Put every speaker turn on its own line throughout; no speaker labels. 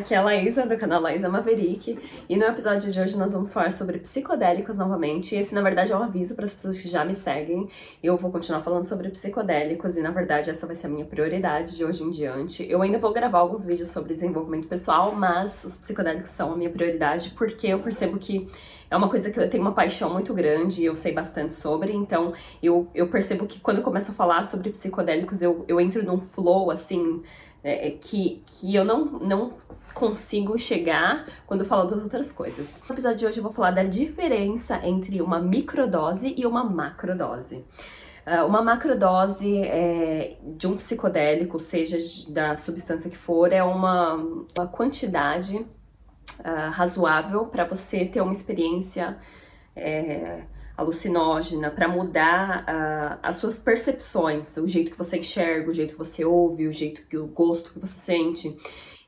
aqui é a Laísa do canal Laísa Maverick e no episódio de hoje nós vamos falar sobre psicodélicos novamente. Esse na verdade é um aviso para as pessoas que já me seguem. Eu vou continuar falando sobre psicodélicos e na verdade essa vai ser a minha prioridade de hoje em diante. Eu ainda vou gravar alguns vídeos sobre desenvolvimento pessoal, mas os psicodélicos são a minha prioridade porque eu percebo que é uma coisa que eu tenho uma paixão muito grande e eu sei bastante sobre, então eu, eu percebo que quando eu começo a falar sobre psicodélicos eu, eu entro num flow assim é, é, que, que eu não, não consigo chegar quando eu falo das outras coisas. No episódio de hoje eu vou falar da diferença entre uma microdose e uma macrodose. Uh, uma macrodose é, de um psicodélico, seja da substância que for, é uma, uma quantidade uh, razoável para você ter uma experiência é, alucinógena, para mudar uh, as suas percepções, o jeito que você enxerga, o jeito que você ouve, o jeito que o gosto que você sente.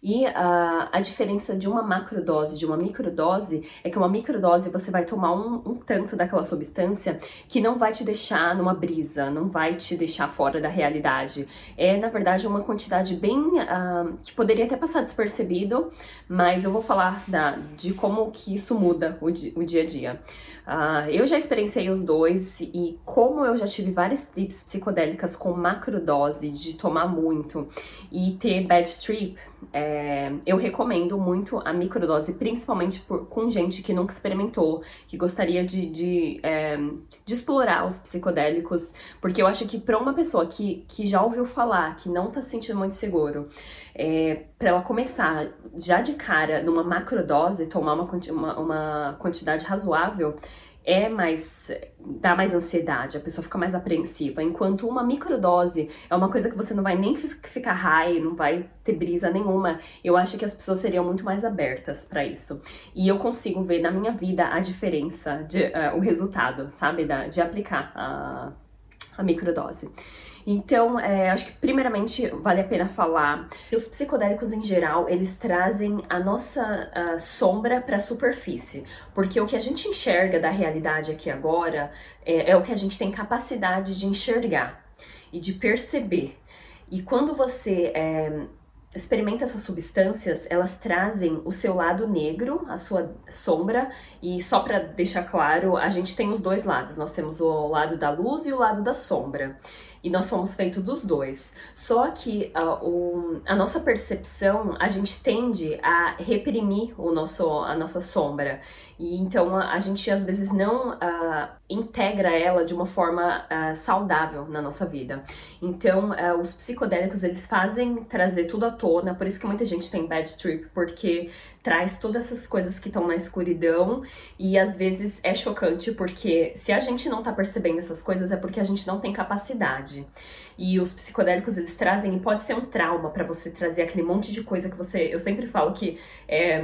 E uh, a diferença de uma macrodose de uma microdose é que uma microdose você vai tomar um, um, tanto daquela substância que não vai te deixar numa brisa, não vai te deixar fora da realidade. É, na verdade, uma quantidade bem. Uh, que poderia até passar despercebido, mas eu vou falar da, de como que isso muda o, di, o dia a dia. Uh, eu já experienciei os dois e como eu já tive várias trips psicodélicas com macrodose, de tomar muito e ter bad trip, é, eu recomendo muito a microdose, principalmente por, com gente que nunca experimentou, que gostaria de, de, é, de explorar os psicodélicos, porque eu acho que para uma pessoa que, que já ouviu falar, que não tá se sentindo muito seguro, é, para ela começar já de cara numa macrodose, tomar uma, uma, uma quantidade razoável, é mais. dá mais ansiedade, a pessoa fica mais apreensiva. Enquanto uma microdose é uma coisa que você não vai nem ficar high, não vai ter brisa nenhuma. Eu acho que as pessoas seriam muito mais abertas para isso. E eu consigo ver na minha vida a diferença, de, uh, o resultado, sabe, da, de aplicar a, a microdose. Então, é, acho que primeiramente vale a pena falar que os psicodélicos em geral, eles trazem a nossa a sombra para a superfície, porque o que a gente enxerga da realidade aqui agora é, é o que a gente tem capacidade de enxergar e de perceber. E quando você é, experimenta essas substâncias, elas trazem o seu lado negro, a sua sombra, e só para deixar claro, a gente tem os dois lados. Nós temos o lado da luz e o lado da sombra e nós fomos feitos dos dois. Só que uh, o, a nossa percepção, a gente tende a reprimir o nosso, a nossa sombra. E então a, a gente às vezes não uh, integra ela de uma forma uh, saudável na nossa vida. Então os psicodélicos eles fazem trazer tudo à tona, por isso que muita gente tem bad trip, porque traz todas essas coisas que estão na escuridão e às vezes é chocante porque se a gente não tá percebendo essas coisas é porque a gente não tem capacidade. E os psicodélicos eles trazem, e pode ser um trauma para você trazer aquele monte de coisa que você. Eu sempre falo que é,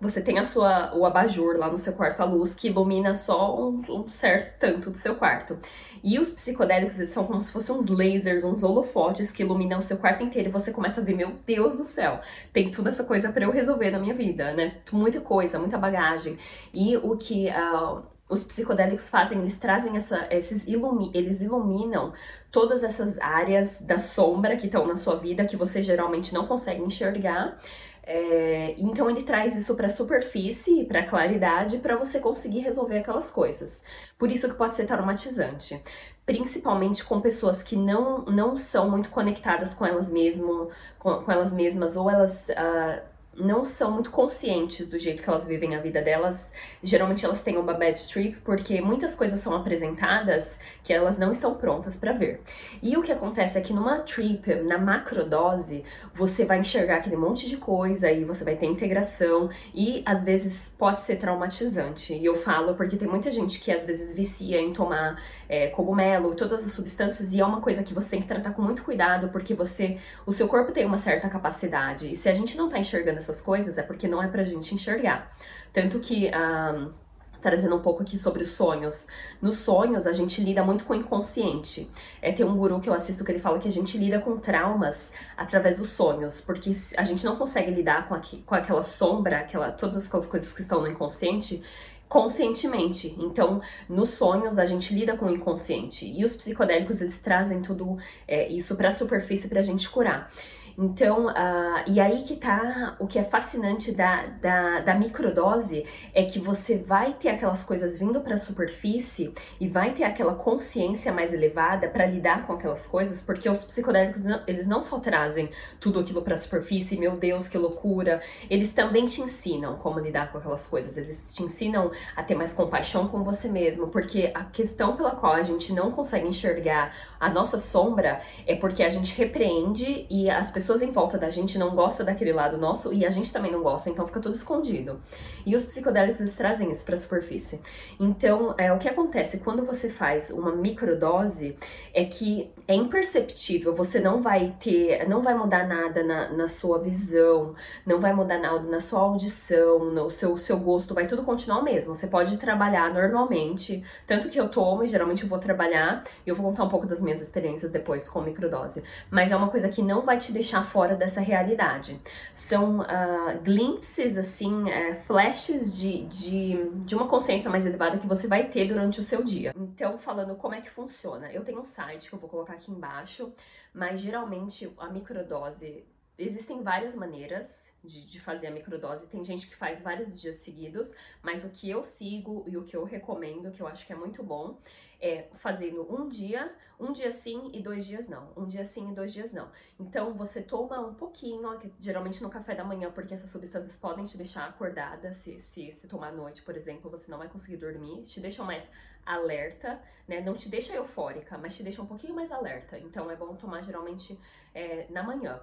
você tem a sua, o abajur lá no seu quarto, a luz, que ilumina só um, um, certo tanto do seu quarto. E os psicodélicos, eles são como se fossem uns lasers, uns holofotes que iluminam o seu quarto inteiro e você começa a ver, meu Deus do céu, tem toda essa coisa para eu resolver na minha vida, né? Muita coisa, muita bagagem. E o que... Uh, os psicodélicos fazem, eles trazem essa, esses ilumi, eles iluminam todas essas áreas da sombra que estão na sua vida que você geralmente não consegue enxergar é, então ele traz isso para a superfície, para a claridade, para você conseguir resolver aquelas coisas. Por isso que pode ser traumatizante, principalmente com pessoas que não, não são muito conectadas com elas mesmo, com, com elas mesmas, ou elas uh, não são muito conscientes do jeito que elas vivem a vida delas. Geralmente elas têm uma bad trip porque muitas coisas são apresentadas que elas não estão prontas para ver. E o que acontece é que numa trip, na macrodose, você vai enxergar aquele monte de coisa e você vai ter integração e às vezes pode ser traumatizante. E eu falo porque tem muita gente que às vezes vicia em tomar é, cogumelo, todas as substâncias e é uma coisa que você tem que tratar com muito cuidado porque você, o seu corpo tem uma certa capacidade e se a gente não tá enxergando essas coisas é porque não é pra gente enxergar. Tanto que. Um, trazendo um pouco aqui sobre os sonhos. Nos sonhos, a gente lida muito com o inconsciente. É, tem um guru que eu assisto que ele fala que a gente lida com traumas através dos sonhos, porque a gente não consegue lidar com, com aquela sombra, aquela, todas aquelas coisas que estão no inconsciente conscientemente. Então, nos sonhos a gente lida com o inconsciente e os psicodélicos eles trazem tudo é, isso para a superfície para a gente curar. Então, uh, e aí que tá o que é fascinante da, da, da microdose é que você vai ter aquelas coisas vindo para a superfície e vai ter aquela consciência mais elevada para lidar com aquelas coisas, porque os psicodélicos não, eles não só trazem tudo aquilo para a superfície, meu Deus, que loucura, eles também te ensinam como lidar com aquelas coisas, eles te ensinam a ter mais compaixão com você mesmo, porque a questão pela qual a gente não consegue enxergar a nossa sombra é porque a gente repreende e as pessoas em volta da gente não gostam daquele lado nosso e a gente também não gosta, então fica tudo escondido. E os psicodélicos eles trazem isso para a superfície. Então, é o que acontece quando você faz uma microdose é que é imperceptível, você não vai ter, não vai mudar nada na, na sua visão, não vai mudar nada na sua audição, no seu, seu gosto, vai tudo continuar o mesmo. Você pode trabalhar normalmente, tanto que eu tomo e geralmente eu vou trabalhar, e eu vou contar um pouco das minhas experiências depois com microdose, mas é uma coisa que não vai te deixar fora dessa realidade. São uh, glimpses, assim, uh, flashes de, de, de uma consciência mais elevada que você vai ter durante o seu dia. Então, falando como é que funciona, eu tenho um site que eu vou colocar aqui embaixo, mas geralmente a microdose Existem várias maneiras de, de, fazer a microdose. Tem gente que faz vários dias seguidos, mas o que eu sigo e o que eu recomendo, que eu acho que é muito bom, é fazendo um dia, um dia sim e dois dias não. Um dia sim e dois dias não. Então você toma um pouquinho, geralmente no café da manhã, porque essas substâncias podem te deixar acordada. Se, se, se tomar à noite, por exemplo, você não vai conseguir dormir, te deixam mais alerta, né? Não te deixa eufórica, mas te deixa um pouquinho mais alerta. Então é bom tomar geralmente é, na manhã.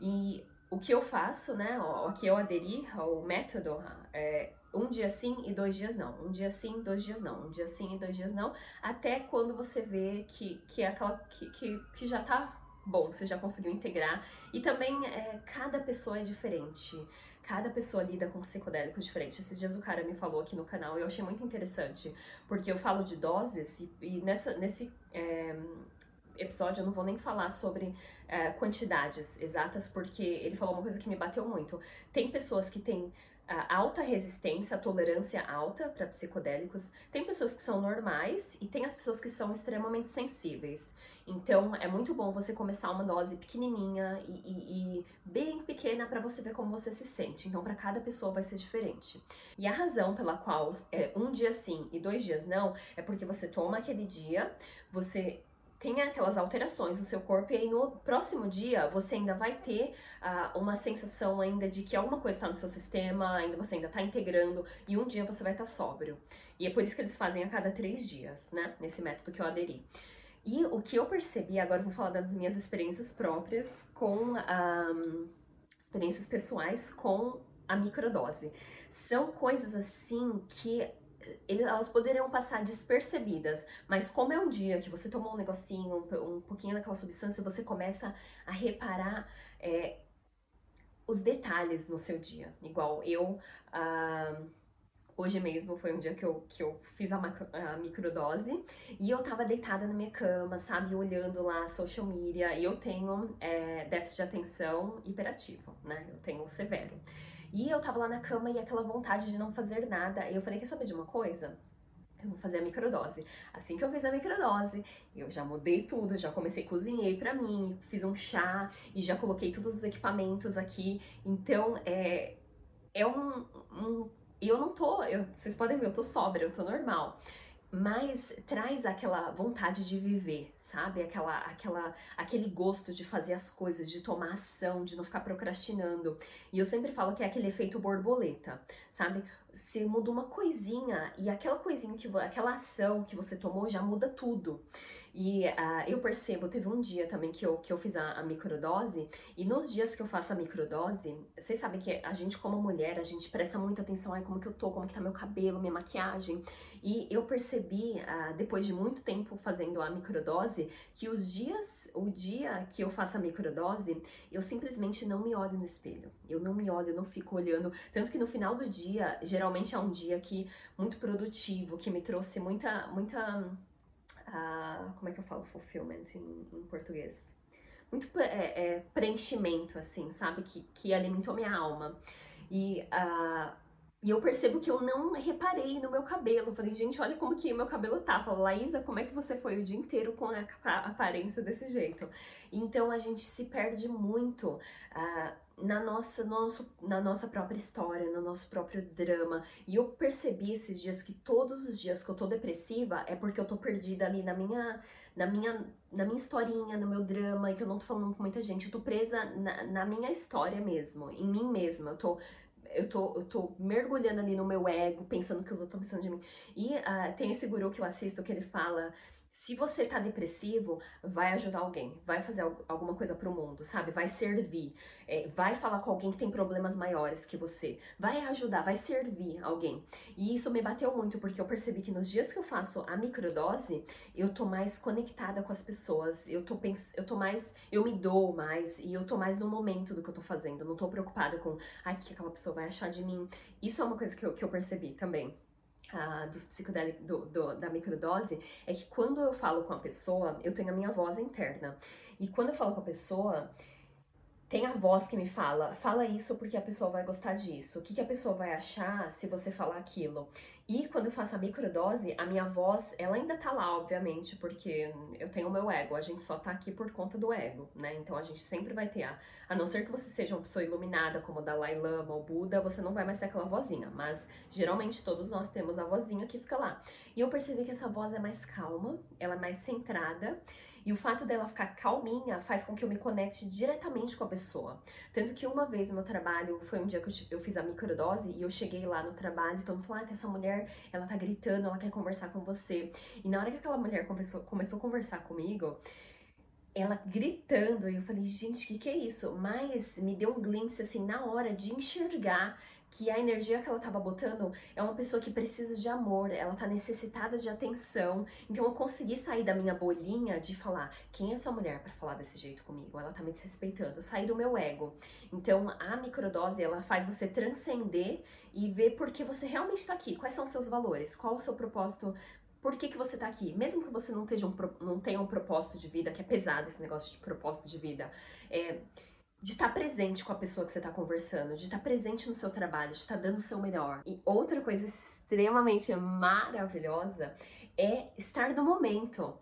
E o que eu faço, né? O, que eu aderi ao método é um dia sim e dois dias não. Um dia sim, dois dias não. Um dia sim e dois dias não. Até quando você vê que, que é aquela que, que, que já tá bom, você já conseguiu integrar. E também é, cada pessoa é diferente. Cada pessoa lida com psicodélicos diferentes. Esses dias o cara me falou aqui no canal e eu achei muito interessante, porque eu falo de doses e, e nessa, nesse é, episódio eu não vou nem falar sobre é, quantidades exatas, porque ele falou uma coisa que me bateu muito. Tem pessoas que têm alta resistência, tolerância alta para psicodélicos. Tem pessoas que são normais e tem as pessoas que são extremamente sensíveis. Então é muito bom você começar uma dose pequenininha e, e, e bem pequena para você ver como você se sente. Então para cada pessoa vai ser diferente. E a razão pela qual é um dia sim e dois dias não é porque você toma aquele dia, você tem aquelas alterações no seu corpo e aí no próximo dia você ainda vai ter uh, uma sensação ainda de que alguma coisa está no seu sistema, ainda você ainda está integrando e um dia você vai estar tá sóbrio. E é por isso que eles fazem a cada três dias, né? Nesse método que eu aderi. E o que eu percebi, agora eu vou falar das minhas experiências próprias com experiências pessoais com a microdose. São coisas assim que elas poderiam passar despercebidas, mas como é um dia que você tomou um negocinho, um, um pouquinho daquela substância, você começa a reparar é, os detalhes no seu dia. Igual eu, uh, hoje mesmo foi um dia que eu, que eu fiz a, a, microdose e eu tava deitada na minha cama, sabe, olhando lá social media, e eu tenho é, déficit de atenção hiperativo, né, eu tenho severo. E eu tava lá na cama e aquela vontade de não fazer nada. E eu falei, quer saber de uma coisa? Eu vou fazer a microdose. Assim que eu fiz a microdose, eu já mudei tudo, já comecei, cozinhei para mim, fiz um chá e já coloquei todos os equipamentos aqui. Então, é, é um, um eu não tô, eu, vocês podem ver, eu tô sóbria, eu tô normal mas traz aquela vontade de viver, sabe? Aquela, aquela, aquele gosto de fazer as coisas, de tomar ação, de não ficar procrastinando. E eu sempre falo que é aquele efeito borboleta, sabe? Se muda uma coisinha e aquela coisinha que aquela ação que você tomou já muda tudo. E uh, eu percebo, teve um dia também que eu, que eu fiz a, a, microdose, e nos dias que eu faço a microdose, vocês sabem que a gente, como mulher, a gente presta muita atenção, ai, como que eu tô, como que tá meu cabelo, minha maquiagem. E eu percebi, uh, depois de muito tempo fazendo a microdose, que os dias, o dia que eu faço a microdose, eu simplesmente não me olho no espelho. Eu não me olho, eu não fico olhando. Tanto que no final do dia, geralmente é um dia que muito produtivo, que me trouxe muita, muita uh, como é que eu falo fulfillment em, em português? Muito é, é, preenchimento, assim, sabe? Que, que alimentou minha alma. E uh, E eu percebo que eu não reparei no meu cabelo. Falei, gente, olha como que meu cabelo tá. Falei, Laísa, como é que você foi o dia inteiro com a aparência desse jeito? Então a gente se perde muito uh, na, nossa, nosso, na nossa própria história, no nosso próprio drama. E eu percebi esses dias que todos os dias que eu tô depressiva é porque eu tô perdida ali na minha, na minha, na minha historinha, no meu drama, e que eu não tô falando com muita gente. Eu tô presa na, na minha história mesmo, em mim mesma. Eu tô eu tô, eu tô mergulhando ali no meu ego, pensando que os outros estão pensando de mim. E uh, tem esse guru que eu assisto que ele fala se você tá depressivo, vai ajudar alguém, vai fazer alguma coisa pro mundo, sabe? Vai servir, é, vai falar com alguém que tem problemas maiores que você, vai ajudar, vai servir alguém. E isso me bateu muito porque eu percebi que nos dias que eu faço a microdose, eu tô mais conectada com as pessoas, eu tô pens eu tô mais, eu me dou mais e eu tô mais no momento do que eu tô fazendo, não tô preocupada com, ai, o que aquela pessoa vai achar de mim. Isso é uma coisa que eu, que eu percebi também. Dos psicodélicos do, do, da microdose é que quando eu falo com a pessoa, eu tenho a minha voz interna. E quando eu falo com a pessoa, tem a voz que me fala, fala isso porque a pessoa vai gostar disso. O que, que a pessoa vai achar se você falar aquilo? E quando eu faço a microdose, a minha voz, ela ainda tá lá, obviamente, porque eu tenho o meu ego. A gente só tá aqui por conta do ego, né? Então a gente sempre vai ter a. A não ser que você seja uma pessoa iluminada, como o Dalai Lama ou Buda, você não vai mais ter aquela vozinha. Mas geralmente todos nós temos a vozinha que fica lá. E eu percebi que essa voz é mais calma, ela é mais centrada. E o fato dela ficar calminha faz com que eu me conecte diretamente com a pessoa. Tanto que uma vez no meu trabalho, foi um dia que eu, fiz a microdose e eu cheguei lá no trabalho e todo mundo falou: ah, essa mulher, ela tá gritando, ela quer conversar com você. E na hora que aquela mulher começou, começou a conversar comigo, ela gritando, e eu falei, gente, o que, que é isso? Mas me deu um glimpse assim na hora de enxergar que a energia que ela estava botando é uma pessoa que precisa de amor, ela tá necessitada de atenção. Então eu consegui sair da minha bolinha de falar, quem é essa mulher para falar desse jeito comigo? Ela tá me desrespeitando. Eu saí do meu ego. Então a microdose ela faz você transcender e ver por que você realmente está aqui, quais são os seus valores, qual o seu propósito por que, que você tá aqui? Mesmo que você não, um, não tenha um propósito de vida, que é pesado esse negócio de propósito de vida, é, de estar tá presente com a pessoa que você está conversando, de estar tá presente no seu trabalho, de estar tá dando o seu melhor. E outra coisa extremamente maravilhosa é estar no momento.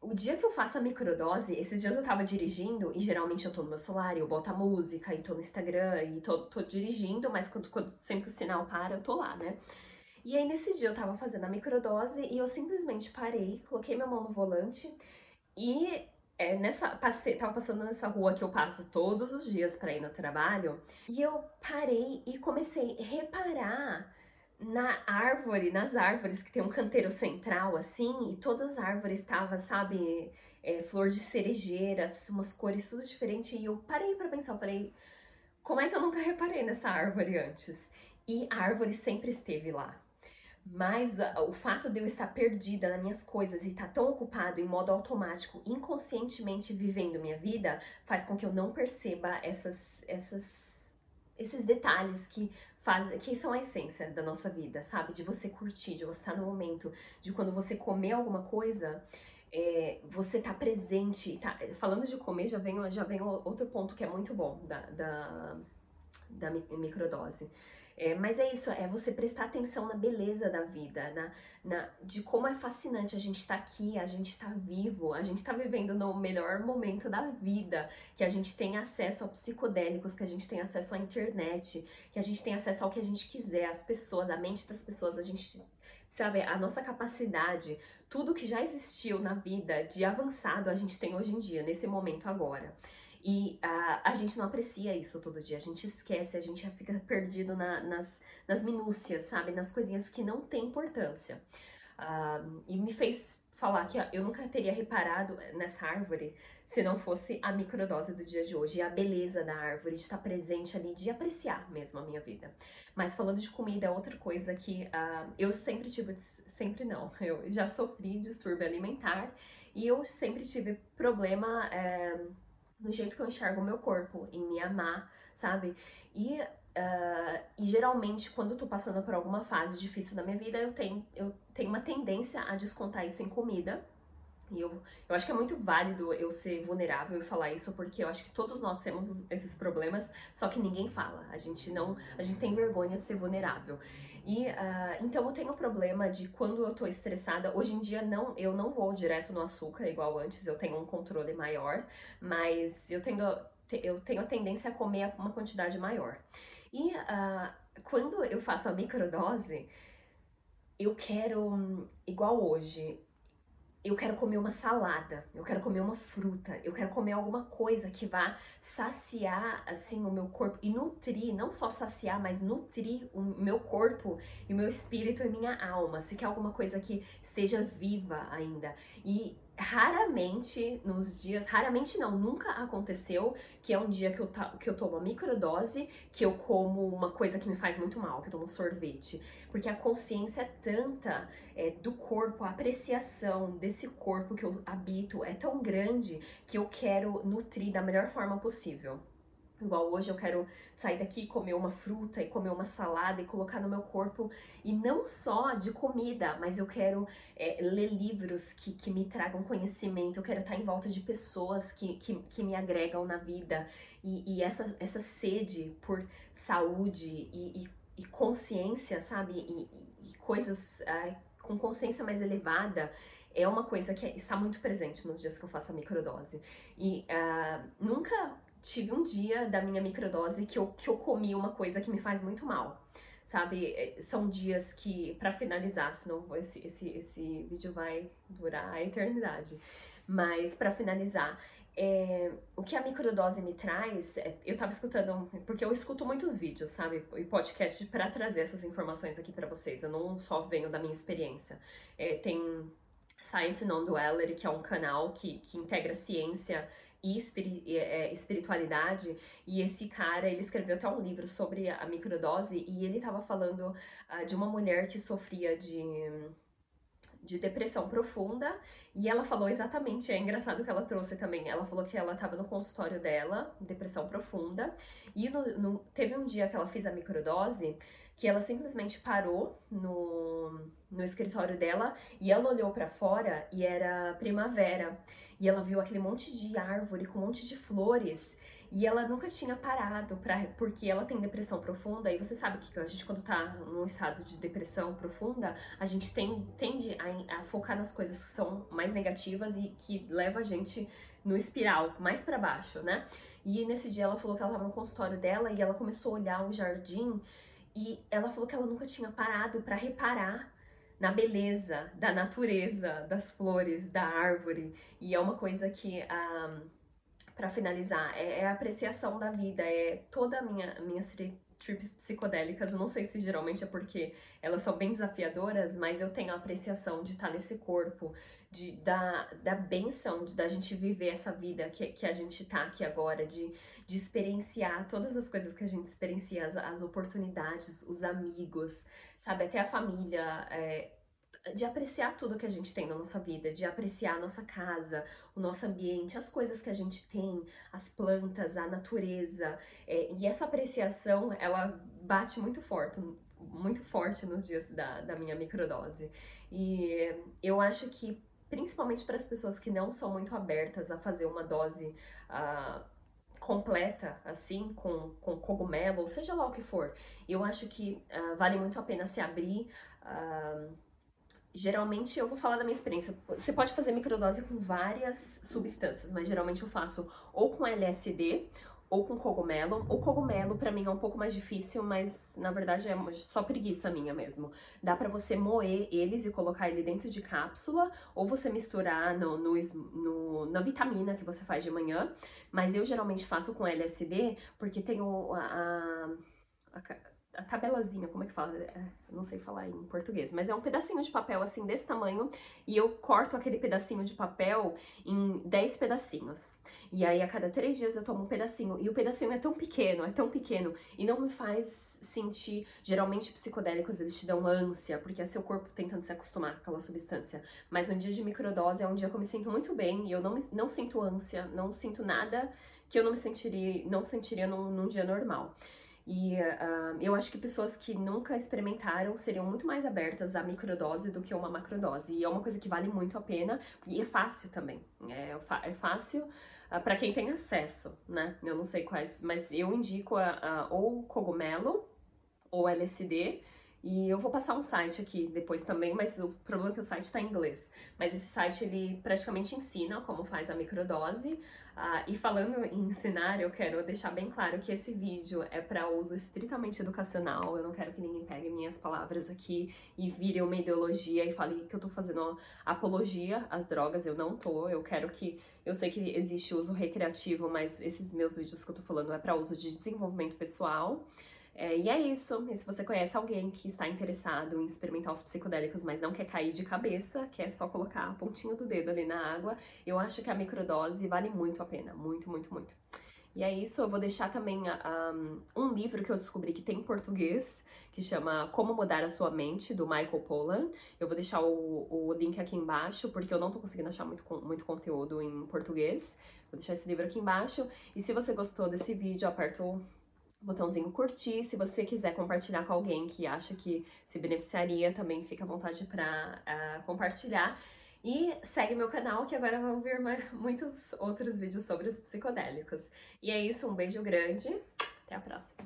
O dia que eu faço a microdose, esses dias eu tava dirigindo e geralmente eu tô no meu celular, eu boto a música e tô no Instagram e tô, tô dirigindo, mas quando, quando, sempre que o sinal para, eu tô lá, né? E aí nesse dia eu tava fazendo a microdose e eu simplesmente parei, coloquei minha mão no volante e é, nessa, passei, tava passando nessa rua que eu passo todos os dias para ir no trabalho, e eu parei e comecei a reparar na árvore, nas árvores que tem um canteiro central assim, e todas as árvores estavam, sabe, é, flor de cerejeira, umas cores tudo diferente, e eu parei para pensar, falei, como é que eu nunca reparei nessa árvore antes? E a árvore sempre esteve lá. Mas o fato de eu estar perdida nas minhas coisas e estar tá tão ocupado em modo automático, inconscientemente vivendo minha vida, faz com que eu não perceba essas, essas, esses detalhes que fazem, que são a essência da nossa vida, sabe? De você curtir, de você estar no momento, de quando você comer alguma coisa, é, você tá presente. Tá, falando de comer, já vem, já vem outro ponto que é muito bom da, da, da microdose é, mas é isso, é você prestar atenção na beleza da vida, na, na, de como é fascinante a gente estar tá aqui, a gente está vivo, a gente está vivendo no melhor momento da vida, que a gente tem acesso a psicodélicos, que a gente tem acesso à internet, que a gente tem acesso ao que a gente quiser, as pessoas, a mente das pessoas, a gente sabe, a nossa capacidade, tudo que já existiu na vida de avançado a gente tem hoje em dia, nesse momento agora. E uh, a gente não aprecia isso todo dia, a gente esquece, a gente fica perdido na, nas, nas minúcias, sabe? Nas coisinhas que não têm importância. Uh, e me fez falar que eu nunca teria reparado nessa árvore se não fosse a microdose do dia de hoje e a beleza da árvore, de estar presente ali, de apreciar mesmo a minha vida. Mas falando de comida, é outra coisa que uh, eu sempre tive, sempre não, eu já sofri distúrbio alimentar e eu sempre tive problema. Uh, no jeito que eu enxergo o meu corpo, em me amar, sabe? E, uh, e geralmente, quando eu tô passando por alguma fase difícil da minha vida, eu tenho, eu tenho uma tendência a descontar isso em comida. E eu, eu acho que é muito válido eu ser vulnerável e falar isso, porque eu acho que todos nós temos esses problemas, só que ninguém fala. A gente não. A gente tem vergonha de ser vulnerável. E uh, então eu tenho problema de quando eu tô estressada. Hoje em dia não, eu não vou direto no açúcar igual antes, eu tenho um controle maior, mas eu tenho, eu tenho a tendência a comer uma quantidade maior. E uh, quando eu faço a microdose, eu quero, igual hoje, eu quero comer uma salada, eu quero comer uma fruta, eu quero comer alguma coisa que vá saciar assim o meu corpo e nutrir, não só saciar, mas nutrir o meu corpo e o meu espírito e minha alma. Se quer alguma coisa que esteja viva ainda. E raramente nos dias, raramente não, nunca aconteceu que é um dia que eu, que eu tomo uma microdose, que eu como uma coisa que me faz muito mal, que eu tomo sorvete. Porque a consciência é tanta é, do corpo, a apreciação desse corpo que eu habito é tão grande que eu quero nutrir da melhor forma possível. Igual hoje eu quero sair daqui, comer uma fruta e comer uma salada e colocar no meu corpo. E não só de comida, mas eu quero é, ler livros que, que me tragam conhecimento. Eu quero estar em volta de pessoas que, que, que me agregam na vida. E, e essa, essa sede por saúde e, e, e consciência, sabe? E, e coisas é, com consciência mais elevada é uma coisa que está muito presente nos dias que eu faço a microdose. E uh, nunca tive um dia da minha microdose que eu, que eu comi uma coisa que me faz muito mal. Sabe, é, são dias que, para finalizar, senão esse, esse, esse vídeo vai durar a eternidade. Mas para finalizar, é, o que a microdose me traz, é, eu tava escutando, porque eu escuto muitos vídeos, sabe, e podcast para trazer essas informações aqui para vocês. Eu não só venho da minha experiência. É, tem Science Non-Duality, que é um canal que, que integra ciência e é, espiritualidade. E esse cara, ele escreveu até um livro sobre a microdose e ele estava falando uh, de uma mulher que sofria de de depressão profunda e ela falou exatamente, é engraçado que ela trouxe também, ela falou que ela estava no consultório dela, depressão profunda, e no, no, teve um dia que ela fez a microdose que ela simplesmente parou no, no escritório dela e ela olhou para fora e era primavera e ela viu aquele monte de árvore com um monte de flores e ela nunca tinha parado para porque ela tem depressão profunda e você sabe que a gente quando tá num estado de depressão profunda, a gente tem, tende a, a focar nas coisas que são mais negativas e que leva a gente no espiral, mais para baixo, né? E nesse dia ela falou que ela tava no consultório dela e ela começou a olhar o jardim e ela falou que ela nunca tinha parado para reparar na beleza da natureza, das flores, da árvore. E é uma coisa que um, ah, para finalizar, é, é, a apreciação da vida, é toda a minha, minhas trips psicodélicas, não sei se geralmente é porque elas são bem desafiadoras, mas eu tenho a apreciação de estar nesse corpo, de, da, da benção de da gente viver essa vida que, que a gente tá aqui agora, de, de experienciar todas as coisas que a gente experiencia, as, as oportunidades, os amigos, sabe, até a família, é, de apreciar tudo que a gente tem na nossa vida, de apreciar a nossa casa, o nosso ambiente, as coisas que a gente tem, as plantas, a natureza. É, e essa apreciação, ela bate muito forte, muito forte nos dias da, da minha microdose. E eu acho que, principalmente para as pessoas que não são muito abertas a fazer uma dose. Uh, completa, assim, com, com cogumelo, seja lá o que for. Eu acho que uh, vale muito a pena se abrir uh, Geralmente eu vou falar da minha experiência. Você pode fazer microdose com várias substâncias, mas geralmente eu faço ou com LSD ou com cogumelo. O cogumelo para mim é um pouco mais difícil, mas na verdade é só preguiça minha mesmo. Dá para você moer eles e colocar ele dentro de cápsula, ou você misturar no, no, no, na vitamina que você faz de manhã. Mas eu geralmente faço com LSD porque tem o, a, a, a a tabelazinha, como é que fala? É, não sei falar em português, mas é um pedacinho de papel assim desse tamanho e eu corto aquele pedacinho de papel em 10 pedacinhos. E aí a cada três dias eu tomo um pedacinho e o pedacinho é tão pequeno, é tão pequeno e não me faz sentir. Geralmente psicodélicos eles te dão ânsia porque é seu corpo tentando se acostumar com aquela substância. Mas no dia de microdose é um dia que eu me sinto muito bem e eu não, não sinto ânsia, não sinto nada que eu não me sentiria, não sentiria num, num dia normal. E uh, eu acho que pessoas que nunca experimentaram seriam muito mais abertas à microdose do que uma macrodose. E é uma coisa que vale muito a pena e é fácil também. É, é fácil uh, para quem tem acesso, né? Eu não sei quais, mas eu indico a, a, ou cogumelo ou LSD e eu vou passar um site aqui depois também, mas o problema é que o site está em inglês. Mas esse site ele praticamente ensina como faz a microdose. Uh, e falando em ensinar, eu quero deixar bem claro que esse vídeo é para uso estritamente educacional. Eu não quero que ninguém pegue minhas palavras aqui e vire uma ideologia e fale que eu tô fazendo apologia às drogas. Eu não tô. Eu quero que. Eu sei que existe uso recreativo, mas esses meus vídeos que eu tô falando é para uso de desenvolvimento pessoal. É, e é isso. E se você conhece alguém que está interessado em experimentar os psicodélicos, mas não quer cair de cabeça, quer só colocar a pontinha do dedo ali na água, eu acho que a microdose vale muito a pena. Muito, muito, muito. E é isso, eu vou deixar também um, um, livro que eu descobri que tem em português, que chama Como Mudar a Sua Mente, do Michael Pollan. Eu vou deixar o, o link aqui embaixo, porque eu não tô conseguindo achar muito, muito conteúdo em português. Vou deixar esse livro aqui embaixo. E se você gostou desse vídeo, aperta o botãozinho curtir. Se você quiser compartilhar com alguém que acha que se beneficiaria, também fica à vontade para uh, ah, compartilhar. E segue meu canal que agora vão vir muitos outros vídeos sobre os psicodélicos. E é isso, um beijo grande, até a próxima.